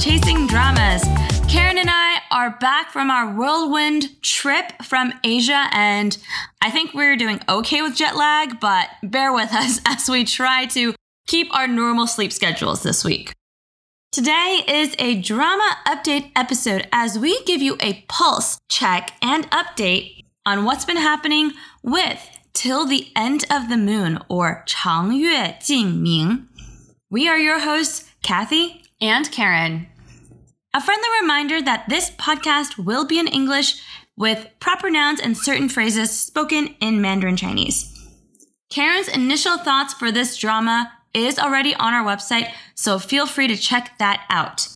Chasing Dramas. Karen and I are back from our whirlwind trip from Asia, and I think we're doing okay with jet lag, but bear with us as we try to keep our normal sleep schedules this week. Today is a drama update episode as we give you a pulse check and update on what's been happening with Till the End of the Moon or Chang Yue Jin Ming. We are your hosts, Cathy and Karen. A friendly reminder that this podcast will be in English with proper nouns and certain phrases spoken in Mandarin Chinese. Karen's initial thoughts for this drama is already on our website, so feel free to check that out.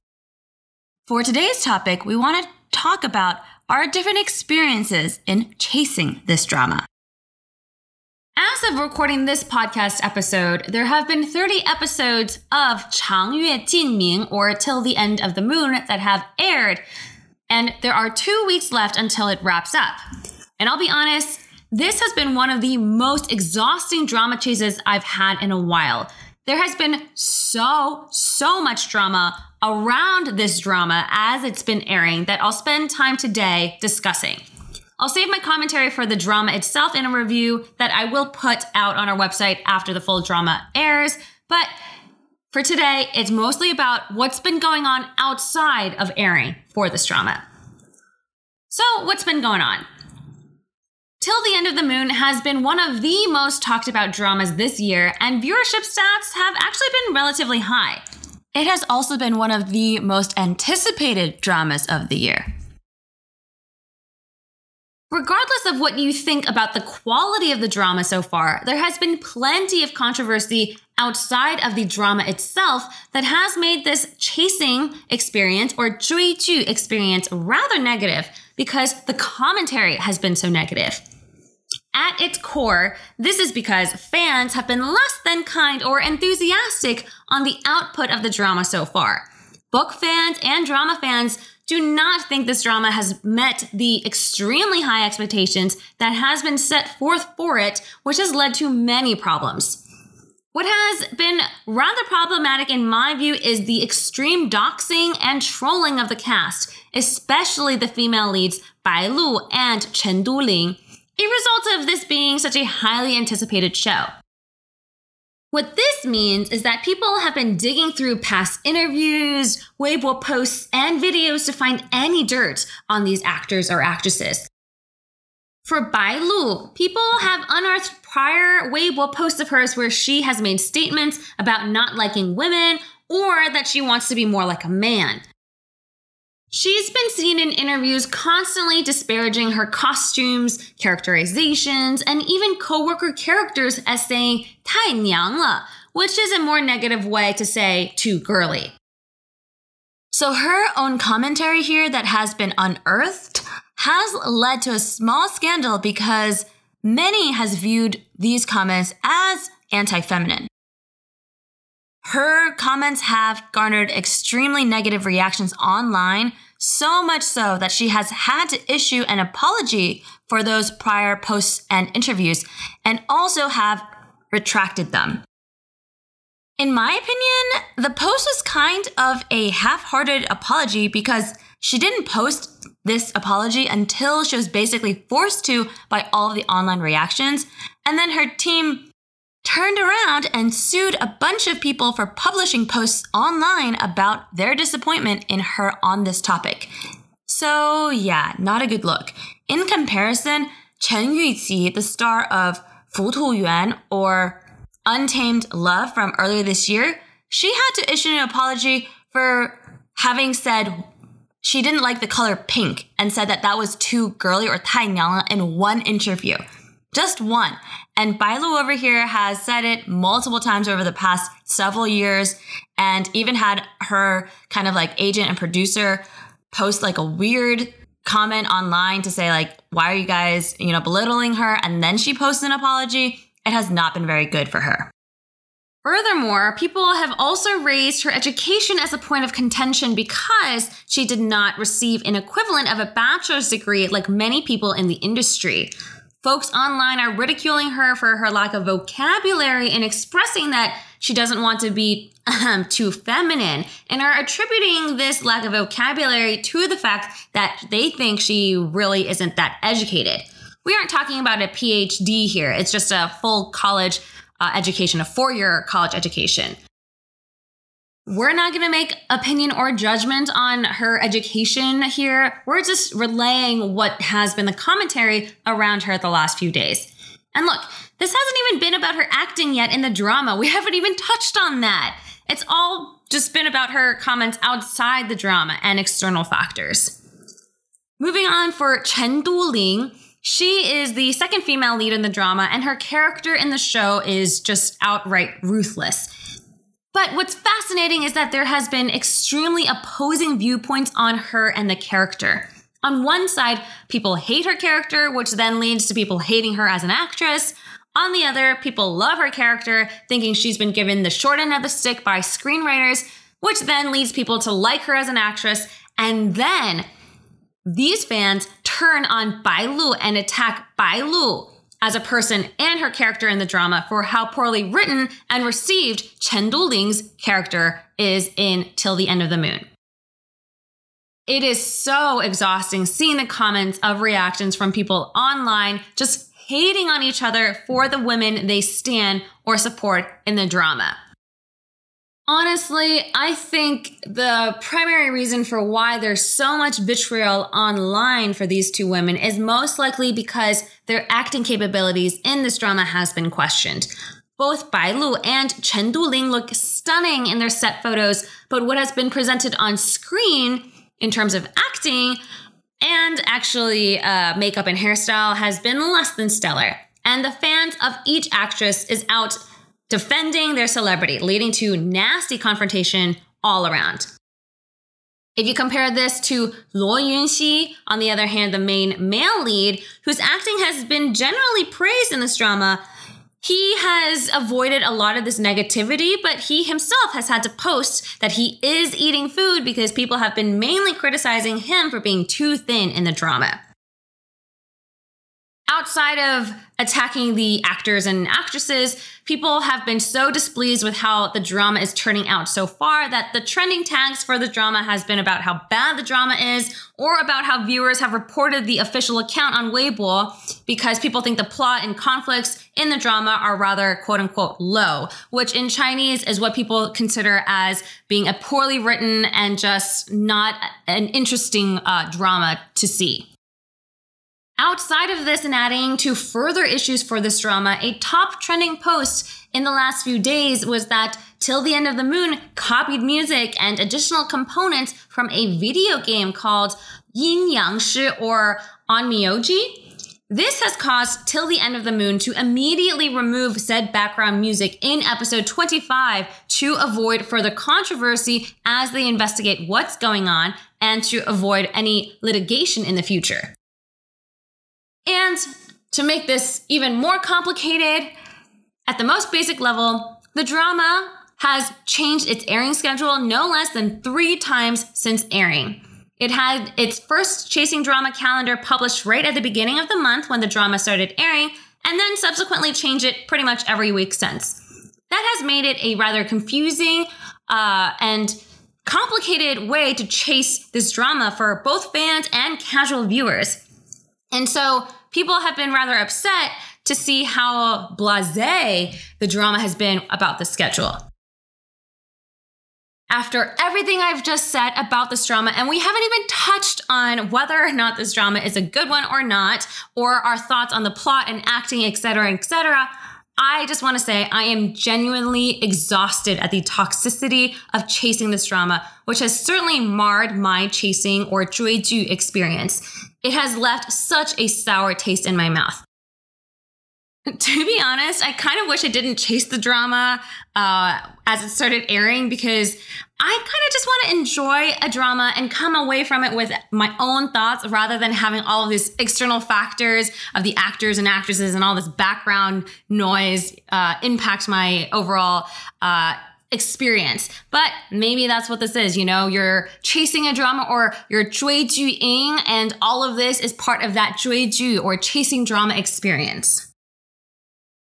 For today's topic, we want to talk about our different experiences in chasing this drama. As of recording this podcast episode, there have been 30 episodes of 长月烬明or Till the End of the Moon that have aired, and there are two weeks left until it wraps up. And I'll be honest, this has been one of the most exhausting drama chases I've had in a while. There has been so, so much drama around this drama as it's been airing that I'll spend time today discussing. I'll save my commentary for the drama itself in a review that I will put out on our website after the full drama airs. But for today, it's mostly about what's been going on outside of airing for this drama. So, what's been going on? Till the End of the Moon has been one of the most talked about dramas this year, and viewership stats have actually been relatively high. It has also been one of the most anticipated dramas of the year. Regardless of what you think about the quality of the drama so far, there has been plenty of controversy outside of the drama itself that has made this chasing experience or 追剧 experience rather negative because the commentary has been so negative. At its core, this is because fans have been less than kind or enthusiastic on the output of the drama so far. Book fans and drama fans do not think this drama has met the extremely high expectations that has been set forth for it, which has led to many problems. What has been rather problematic in my view is the extreme doxing and trolling of the cast, especially the female leads Bai Lu and Chen Duling, a result of this being such a highly anticipated show. What this means is that people have been digging through past interviews, Weibo posts, and videos to find any dirt on these actors or actresses. For Bai Lu, people have unearthed prior Weibo posts of hers where she has made statements about not liking women or that she wants to be more like a man. She's been seen in interviews constantly disparaging her costumes, characterizations, and even coworker characters as saying "tai niangle," which is a more negative way to say too girly. So her own commentary here that has been unearthed has led to a small scandal because many has viewed these comments as anti-feminine. Her comments have garnered extremely negative reactions online, so much so that she has had to issue an apology for those prior posts and interviews and also have retracted them. In my opinion, the post was kind of a half hearted apology because she didn't post this apology until she was basically forced to by all of the online reactions. And then her team turned around and sued a bunch of people for publishing posts online about their disappointment in her on this topic. So, yeah, not a good look. In comparison, Chen Yuqi, the star of Fu Tu Yuan or Untamed Love from earlier this year, she had to issue an apology for having said she didn't like the color pink and said that that was too girly or 太娘了 in one interview. Just one. And Bailu over here has said it multiple times over the past several years and even had her kind of like agent and producer post like a weird comment online to say like, why are you guys, you know, belittling her? And then she posts an apology. It has not been very good for her. Furthermore, people have also raised her education as a point of contention because she did not receive an equivalent of a bachelor's degree like many people in the industry. Folks online are ridiculing her for her lack of vocabulary and expressing that she doesn't want to be um, too feminine and are attributing this lack of vocabulary to the fact that they think she really isn't that educated. We aren't talking about a PhD here, it's just a full college uh, education, a four year college education. We're not going to make opinion or judgment on her education here. We're just relaying what has been the commentary around her the last few days. And look, this hasn't even been about her acting yet in the drama. We haven't even touched on that. It's all just been about her comments outside the drama and external factors. Moving on for Chen Duling, she is the second female lead in the drama, and her character in the show is just outright ruthless. But what's fascinating is that there has been extremely opposing viewpoints on her and the character. On one side, people hate her character, which then leads to people hating her as an actress. On the other, people love her character, thinking she's been given the short end of the stick by screenwriters, which then leads people to like her as an actress. And then these fans turn on Bai Lu and attack Bai Lu as a person and her character in the drama for how poorly written and received Chen Duling's character is in Till the End of the Moon. It is so exhausting seeing the comments of reactions from people online just hating on each other for the women they stand or support in the drama. Honestly, I think the primary reason for why there's so much vitriol online for these two women is most likely because their acting capabilities in this drama has been questioned. Both Bai Lu and Chen Duling look stunning in their set photos, but what has been presented on screen in terms of acting and actually uh, makeup and hairstyle has been less than stellar. And the fans of each actress is out defending their celebrity, leading to nasty confrontation all around. If you compare this to Luo Yunxi, on the other hand, the main male lead, whose acting has been generally praised in this drama, he has avoided a lot of this negativity, but he himself has had to post that he is eating food because people have been mainly criticizing him for being too thin in the drama outside of attacking the actors and actresses, people have been so displeased with how the drama is turning out so far that the trending tags for the drama has been about how bad the drama is or about how viewers have reported the official account on Weibo because people think the plot and conflicts in the drama are rather quote unquote low, which in Chinese is what people consider as being a poorly written and just not an interesting uh, drama to see. Outside of this and adding to further issues for this drama, a top trending post in the last few days was that Till the End of the Moon copied music and additional components from a video game called Yin Yang Shi or Onmyoji. This has caused Till the End of the Moon to immediately remove said background music in episode 25 to avoid further controversy as they investigate what's going on and to avoid any litigation in the future. And to make this even more complicated, at the most basic level, the drama has changed its airing schedule no less than three times since airing. It had its first chasing drama calendar published right at the beginning of the month when the drama started airing, and then subsequently changed it pretty much every week since. That has made it a rather confusing uh, and complicated way to chase this drama for both fans and casual viewers. And so people have been rather upset to see how blase the drama has been about the schedule. After everything I've just said about this drama, and we haven't even touched on whether or not this drama is a good one or not, or our thoughts on the plot and acting, etc., etc., I just want to say I am genuinely exhausted at the toxicity of chasing this drama, which has certainly marred my chasing or 追剧 experience. It has left such a sour taste in my mouth. to be honest, I kind of wish I didn't chase the drama uh, as it started airing because I kind of just want to enjoy a drama and come away from it with my own thoughts rather than having all of these external factors of the actors and actresses and all this background noise uh, impact my overall uh, experience. But maybe that's what this is. You know, you're chasing a drama or you're ing, and all of this is part of that ju or chasing drama experience.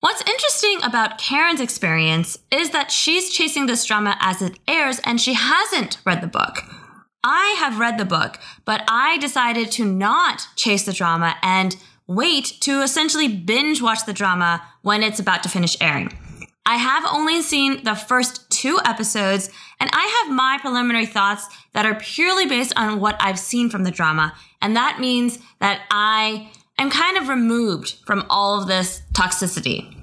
What's interesting about Karen's experience is that she's chasing this drama as it airs and she hasn't read the book. I have read the book, but I decided to not chase the drama and wait to essentially binge watch the drama when it's about to finish airing. I have only seen the first two episodes, and I have my preliminary thoughts that are purely based on what I've seen from the drama. And that means that I am kind of removed from all of this toxicity.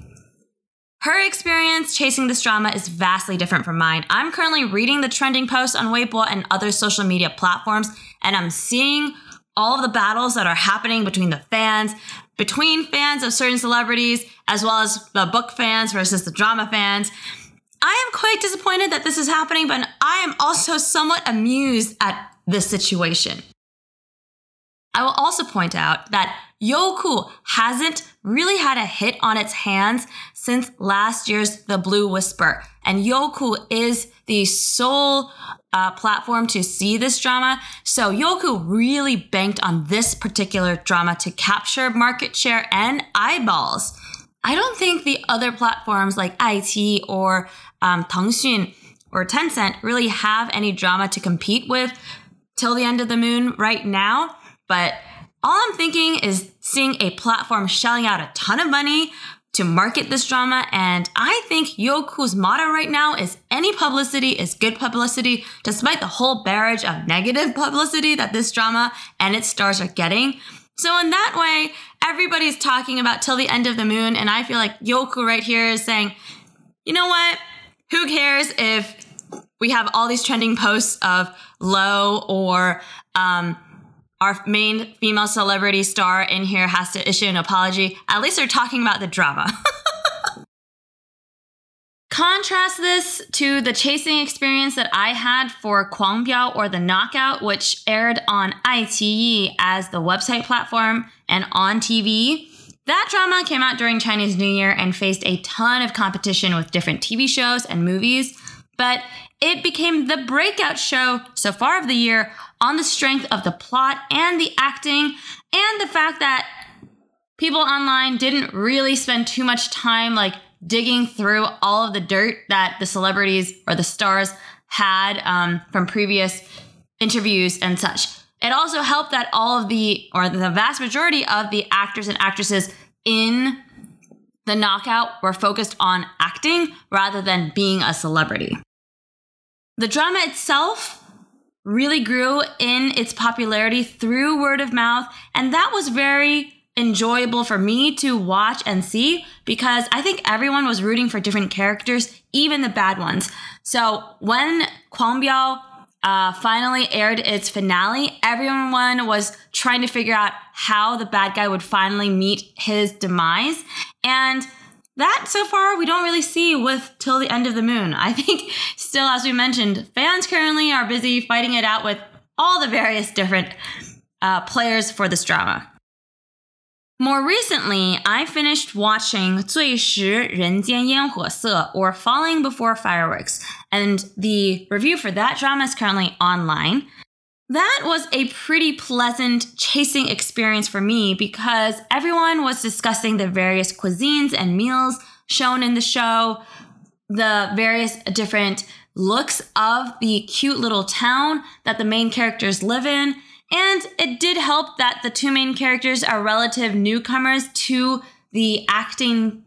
Her experience chasing this drama is vastly different from mine. I'm currently reading the trending posts on Weibo and other social media platforms, and I'm seeing all of the battles that are happening between the fans, between fans of certain celebrities, as well as the book fans versus the drama fans. I am quite disappointed that this is happening, but I am also somewhat amused at this situation. I will also point out that Youku hasn't really had a hit on its hands since last year's The Blue Whisper. And Youku is the sole uh, platform to see this drama. So Youku really banked on this particular drama to capture market share and eyeballs. I don't think the other platforms like IT or um, or Tencent really have any drama to compete with till the end of the moon right now. But all I'm thinking is seeing a platform shelling out a ton of money to market this drama. And I think Youku's motto right now is any publicity is good publicity, despite the whole barrage of negative publicity that this drama and its stars are getting. So in that way, everybody's talking about till the end of the moon. And I feel like Youku right here is saying, you know what? Who cares if we have all these trending posts of low or um, our main female celebrity star in here has to issue an apology. At least they're talking about the drama. Contrast this to the chasing experience that I had for Kuangbiao or The Knockout, which aired on iQIYI as the website platform and on TV. That drama came out during Chinese New Year and faced a ton of competition with different TV shows and movies, but it became the breakout show so far of the year on the strength of the plot and the acting and the fact that people online didn't really spend too much time like digging through all of the dirt that the celebrities or the stars had um, from previous interviews and such. It also helped that all of the, or the vast majority of the actors and actresses in the knockout were focused on acting rather than being a celebrity. The drama itself really grew in its popularity through word of mouth. And that was very enjoyable for me to watch and see because I think everyone was rooting for different characters, even the bad ones. So when Kuangbiao uh, finally aired its finale, everyone was trying to figure out how the bad guy would finally meet his demise. And that so far we don't really see with till the end of the moon. I think still, as we mentioned, fans currently are busy fighting it out with all the various different uh, players for this drama. More recently, I finished watching 最时人间烟火色 or Falling Before Fireworks, and the review for that drama is currently online. That was a pretty pleasant chasing experience for me because everyone was discussing the various cuisines and meals shown in the show, the various different looks of the cute little town that the main characters live in. and it did help that the two main characters are relative newcomers to the acting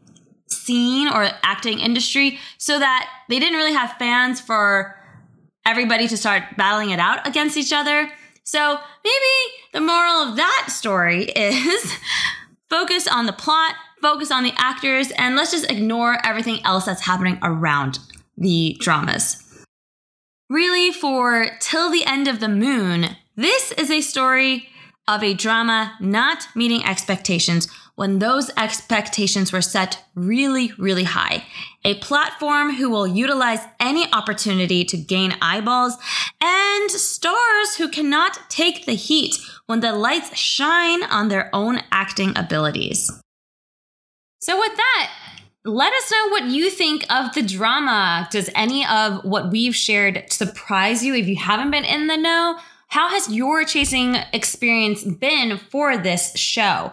scene or acting industry, so that they didn't really have fans for everybody to start battling it out against each other. So maybe the moral of that story is focus on the plot, focus on the actors, and let's just ignore everything else that's happening around the dramas. Really, for Till the End of the Moon, this is a story of a drama not meeting expectations when those expectations were set really, really high. A platform who will utilize any opportunity to gain eyeballs and stars who cannot take the heat when the lights shine on their own acting abilities. So, with that, let us know what you think of the drama. Does any of what we've shared surprise you if you haven't been in the know? How has your chasing experience been for this show?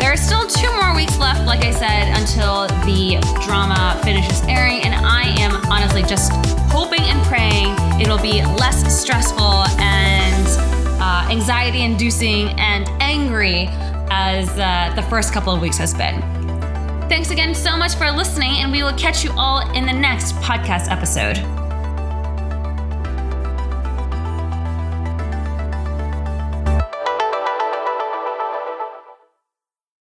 There are still two more weeks left, like I said, until the drama finishes airing, and I am honestly just hoping and praying it'll be less stressful and uh, anxiety inducing and angry as uh, the first couple of weeks has been. Thanks again so much for listening, and we will catch you all in the next podcast episode.